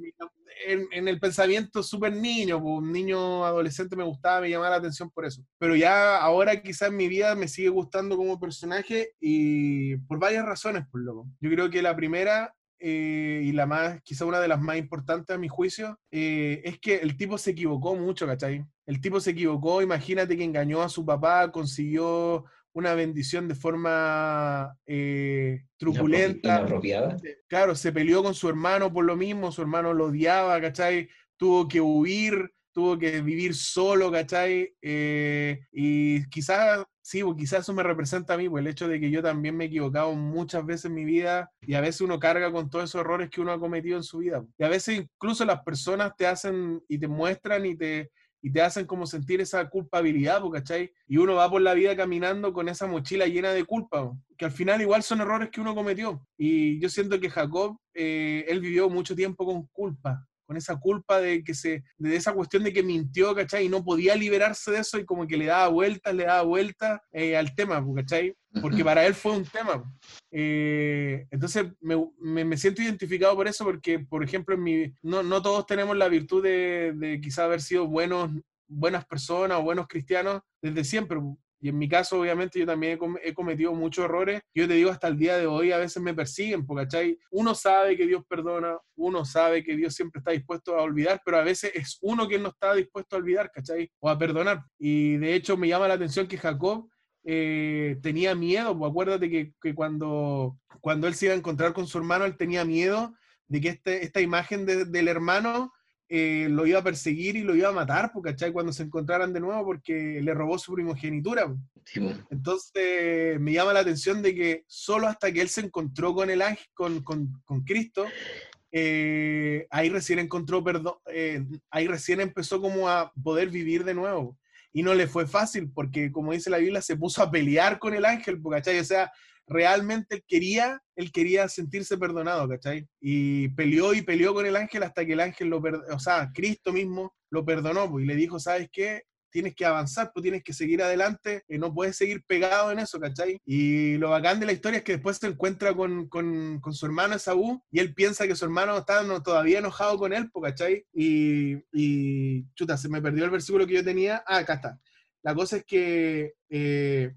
en, en el pensamiento súper niño, pues un niño adolescente me gustaba, me llamaba la atención por eso. Pero ya ahora quizás en mi vida me sigue gustando como personaje y por varias razones, por loco. Yo creo que la primera eh, y la más, quizá una de las más importantes a mi juicio, eh, es que el tipo se equivocó mucho, ¿cachai? El tipo se equivocó, imagínate que engañó a su papá, consiguió una bendición de forma eh, truculenta. Inapropiada. Claro, se peleó con su hermano por lo mismo, su hermano lo odiaba, ¿cachai? Tuvo que huir, tuvo que vivir solo, ¿cachai? Eh, y quizás, sí, pues quizás eso me representa a mí, pues el hecho de que yo también me he equivocado muchas veces en mi vida y a veces uno carga con todos esos errores que uno ha cometido en su vida. Y a veces incluso las personas te hacen y te muestran y te, y te hacen como sentir esa culpabilidad, ¿cachai? Y uno va por la vida caminando con esa mochila llena de culpa, que al final igual son errores que uno cometió. Y yo siento que Jacob, eh, él vivió mucho tiempo con culpa, con esa culpa de que se, de esa cuestión de que mintió, ¿cachai? Y no podía liberarse de eso y como que le daba vueltas, le daba vueltas eh, al tema, ¿cachai? Porque para él fue un tema. Eh, entonces me, me, me, siento identificado por eso porque, por ejemplo, en mi, no, no todos tenemos la virtud de, de quizá haber sido buenos, buenas personas o buenos cristianos desde siempre. Y en mi caso, obviamente, yo también he, cometido muchos errores. Yo te digo, hasta el día de hoy a veces me persiguen, ¿cachai? uno sabe que Dios perdona, uno sabe que Dios siempre está dispuesto a olvidar, pero a veces es uno quien no está dispuesto a olvidar, ¿cachai? O a perdonar. Y de hecho me llama la atención que Jacob eh, tenía miedo, pues acuérdate que, que, cuando, cuando él se iba a encontrar con su hermano, él tenía miedo de que este, esta imagen de, del hermano eh, lo iba a perseguir y lo iba a matar, ¿cachai? Cuando se encontraran de nuevo porque le robó su primogenitura. Sí, Entonces me llama la atención de que solo hasta que él se encontró con el ángel, con, con, con Cristo, eh, ahí recién encontró perdón, eh, ahí recién empezó como a poder vivir de nuevo. Y no le fue fácil porque, como dice la Biblia, se puso a pelear con el ángel, ¿cachai? O sea, realmente él quería, él quería sentirse perdonado, ¿cachai? Y peleó y peleó con el ángel hasta que el ángel lo perdonó, o sea, Cristo mismo lo perdonó pues, y le dijo, ¿sabes qué? Tienes que avanzar, pues tienes que seguir adelante, y no puedes seguir pegado en eso, ¿cachai? Y lo bacán de la historia es que después se encuentra con, con, con su hermano Esaú y él piensa que su hermano está no, todavía enojado con él, pues, ¿cachai? Y, y, chuta, se me perdió el versículo que yo tenía. Ah, acá está La cosa es que eh,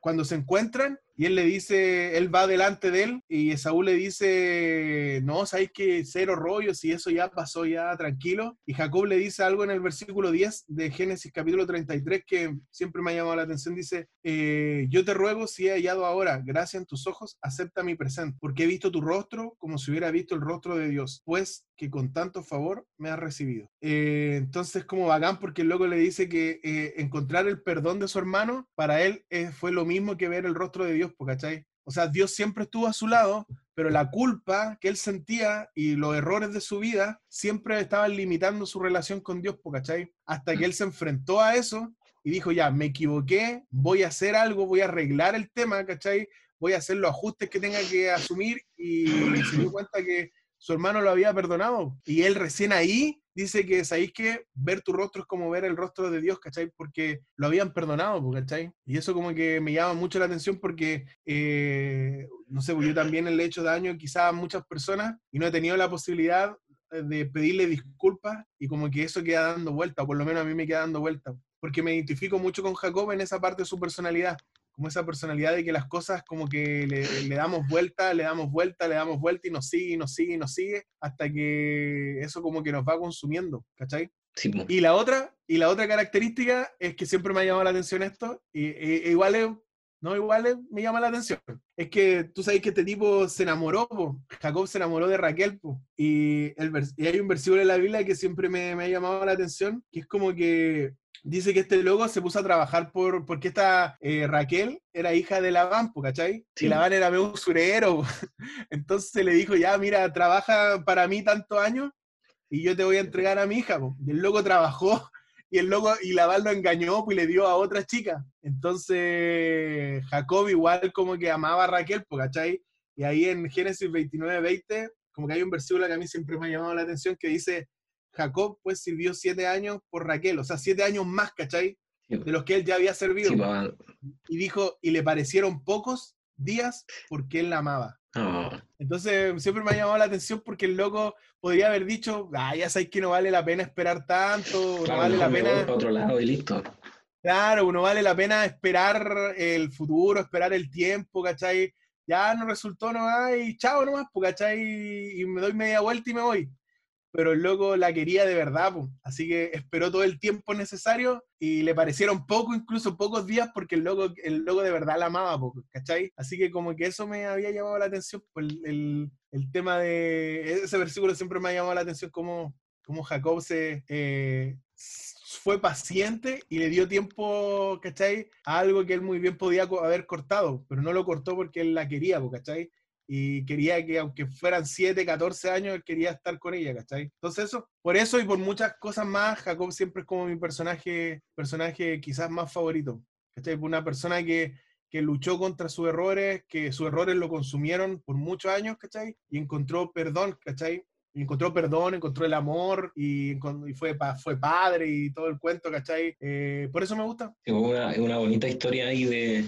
cuando se encuentran, y él le dice, él va delante de él y Esaú le dice, no, sabéis que cero rollos y eso ya pasó, ya tranquilo. Y Jacob le dice algo en el versículo 10 de Génesis capítulo 33 que siempre me ha llamado la atención. Dice, eh, yo te ruego si he hallado ahora gracia en tus ojos, acepta mi presente, porque he visto tu rostro como si hubiera visto el rostro de Dios, pues que con tanto favor me has recibido. Eh, entonces, como bacán, porque luego le dice que eh, encontrar el perdón de su hermano, para él fue lo mismo que ver el rostro de Dios ¿cachai? O sea, Dios siempre estuvo a su lado, pero la culpa que él sentía y los errores de su vida siempre estaban limitando su relación con Dios, ¿cachai? Hasta que él se enfrentó a eso y dijo, ya, me equivoqué, voy a hacer algo, voy a arreglar el tema, ¿cachai? Voy a hacer los ajustes que tenga que asumir y se dio cuenta que su hermano lo había perdonado. Y él recién ahí dice que, ¿sabéis que ver tu rostro es como ver el rostro de Dios, ¿cachai? Porque lo habían perdonado, pues, ¿cachai? Y eso como que me llama mucho la atención porque, eh, no sé, pues yo también le he hecho daño quizás a muchas personas y no he tenido la posibilidad de pedirle disculpas y como que eso queda dando vuelta, por lo menos a mí me queda dando vuelta, porque me identifico mucho con Jacob en esa parte de su personalidad como esa personalidad de que las cosas como que le, damos vuelta, le damos vuelta, le damos vuelta y nos sigue, y nos sigue, y nos sigue, hasta que eso como que nos va consumiendo, ¿cachai? Sí, y la otra, y la otra característica es que siempre me ha llamado la atención esto, y, e, igual no, igual me llama la atención. Es que tú sabes que este tipo se enamoró, Jacob se enamoró de Raquel, y, el, y hay un versículo en la Biblia que siempre me, me, ha llamado la atención, que es como que dice que este loco se puso a trabajar por, porque esta eh, Raquel era hija de Labán, ¿cachai? Y Labán era medio usurero. Entonces le dijo, ya, mira, trabaja para mí tantos años y yo te voy a entregar a mi hija. Y el loco trabajó y el loco, y Labán lo engañó y le dio a otra chica. Entonces Jacob igual como que amaba a Raquel, ¿cachai? Y ahí en Génesis 29, 20, como que hay un versículo que a mí siempre me ha llamado la atención que dice, Jacob pues sirvió siete años por Raquel, o sea, siete años más, ¿cachai? De los que él ya había servido. y dijo, y le parecieron pocos días porque él la amaba. Entonces, siempre me ha llamado la atención porque el loco podría haber dicho, ah, ya sabes que no vale la pena esperar tanto, no vale la pena... otro lado y listo. Claro, no vale la pena esperar el futuro, esperar el tiempo, ¿cachai? Ya no resultó, no hay, chao nomás, pues, ¿cachai? Y me doy media vuelta y me voy pero el loco la quería de verdad, así que esperó todo el tiempo necesario y le parecieron poco, incluso pocos días, porque el loco, el loco de verdad la amaba, ¿cachai? Así que como que eso me había llamado la atención, el, el, tema de ese versículo siempre me ha llamado la atención, como, como Jacob se... Eh, fue paciente y le dio tiempo, ¿cachai? A algo que él muy bien podía haber cortado, pero no lo cortó porque él la quería, ¿cachai? Y quería que, aunque fueran 7, 14 años, él quería estar con ella, ¿cachai? Entonces eso, por eso y por muchas cosas más, Jacob siempre es como mi personaje, personaje quizás más favorito, ¿cachai? Una persona que, que luchó contra sus errores, que sus errores lo consumieron por muchos años, ¿cachai? Y encontró perdón, ¿cachai? Encontró perdón, encontró el amor y, y fue, fue padre y todo el cuento, ¿cachai? Eh, por eso me gusta. Es una, una bonita historia ahí de,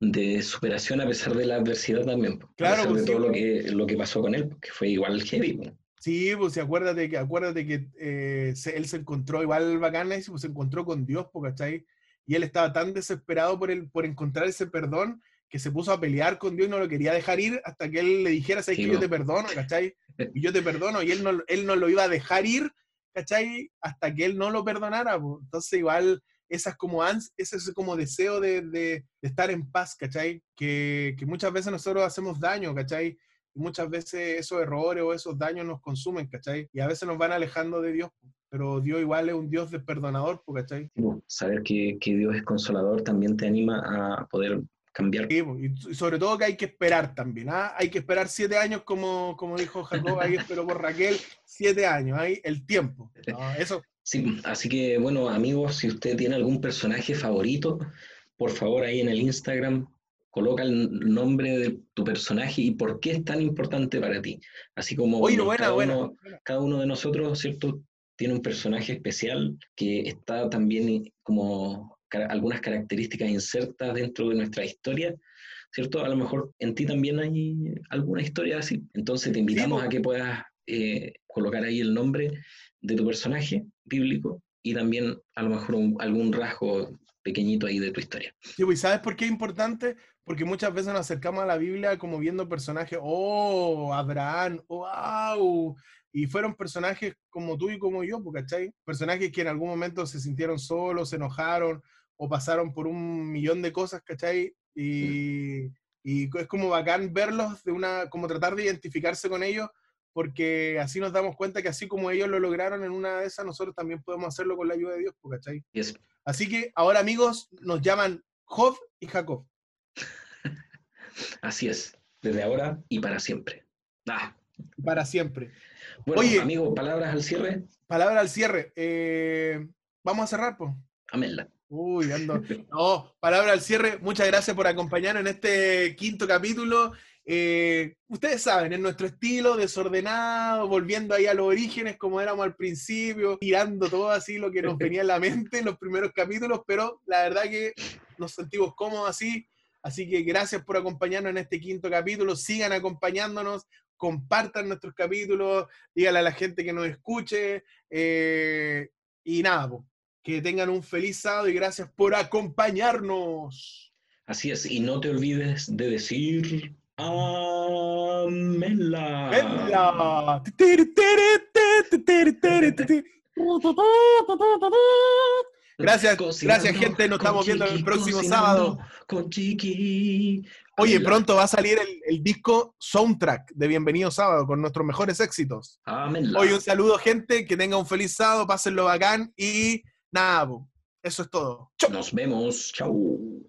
de superación a pesar de la adversidad también. Claro, de pues todo lo, que, lo que pasó con él, que fue igual heavy. Sí, pues sí, acuérdate que, acuérdate que eh, él se encontró igual bacana, pues se encontró con Dios, ¿cachai? Y él estaba tan desesperado por, el, por encontrar ese perdón que se puso a pelear con Dios y no lo quería dejar ir hasta que él le dijera, ¿sabes que yo te perdono, ¿cachai? Y yo te perdono, y él no, él no lo iba a dejar ir, ¿cachai? Hasta que él no lo perdonara, pues. Entonces igual esas como ese como deseo de, de, estar en paz, ¿cachai? Que, que, muchas veces nosotros hacemos daño, ¿cachai? Y muchas veces esos errores o esos daños nos consumen, ¿cachai? Y a veces nos van alejando de Dios, pero Dios igual es un Dios de perdonador, ¿cachai? Saber que, que Dios es consolador también te anima a poder cambiar. y sobre todo que hay que esperar también, ¿ah? hay que esperar siete años, como, como dijo Jacob, ahí esperó por Raquel, siete años, hay el tiempo. eso, Sí, así que bueno, amigos, si usted tiene algún personaje favorito, por favor ahí en el Instagram coloca el nombre de tu personaje y por qué es tan importante para ti. Así como cada, Uno, cada, Uno, de nosotros, ¿cierto? Tiene un personaje especial que está también como algunas características insertas dentro de nuestra historia, ¿cierto? A lo mejor en ti también hay alguna historia así. Entonces te invitamos a que puedas eh, colocar ahí el nombre de tu personaje bíblico y también a lo mejor algún rasgo pequeñito ahí de tu historia. Sí, pues, ¿sabes por qué es importante? Porque muchas veces nos acercamos a la Biblia como viendo personajes, oh, Abraham, wow. Y fueron personajes como tú y como yo, pues, ¿cachai? Personajes que en algún momento se sintieron solos, se enojaron o pasaron por un millón de cosas, ¿cachai? Y, y es como bacán verlos, de una, como tratar de identificarse con ellos, porque así nos damos cuenta que así como ellos lo lograron en una de esas, nosotros también podemos hacerlo con la ayuda de Dios, ¿cachai? Yes. Así que ahora, amigos, nos llaman Job y Jacob. Así es, desde ahora y para siempre. Ah, Para siempre. bueno, Oye. amigo, palabras al cierre. Palabra al cierre. Eh, Vamos a cerrar, pues. Aménla. Uy, ando. No, palabra al cierre. Muchas gracias por acompañarnos en este quinto capítulo. Eh, ustedes saben, en nuestro estilo desordenado, volviendo ahí a los orígenes como éramos al principio, tirando todo así lo que nos venía en la mente en los primeros capítulos, pero la verdad que nos sentimos cómodos así. Así que gracias por acompañarnos en este quinto capítulo. Sigan acompañándonos, compartan nuestros capítulos, díganle a la gente que nos escuche. eh, y nada, po, que tengan un feliz sábado y gracias por acompañarnos. Así es, y no te olvides de decir Aménla. ¡Venla! Gracias, Cocinando gracias gente, nos estamos viendo el Chiqui, próximo sábado. Con Chiqui. Oye, pronto va a salir el, el disco soundtrack de Bienvenido Sábado con nuestros mejores éxitos. Oye, un saludo gente, que tenga un feliz sábado, pásenlo bacán y nada, eso es todo. Chau. Nos vemos. Chau.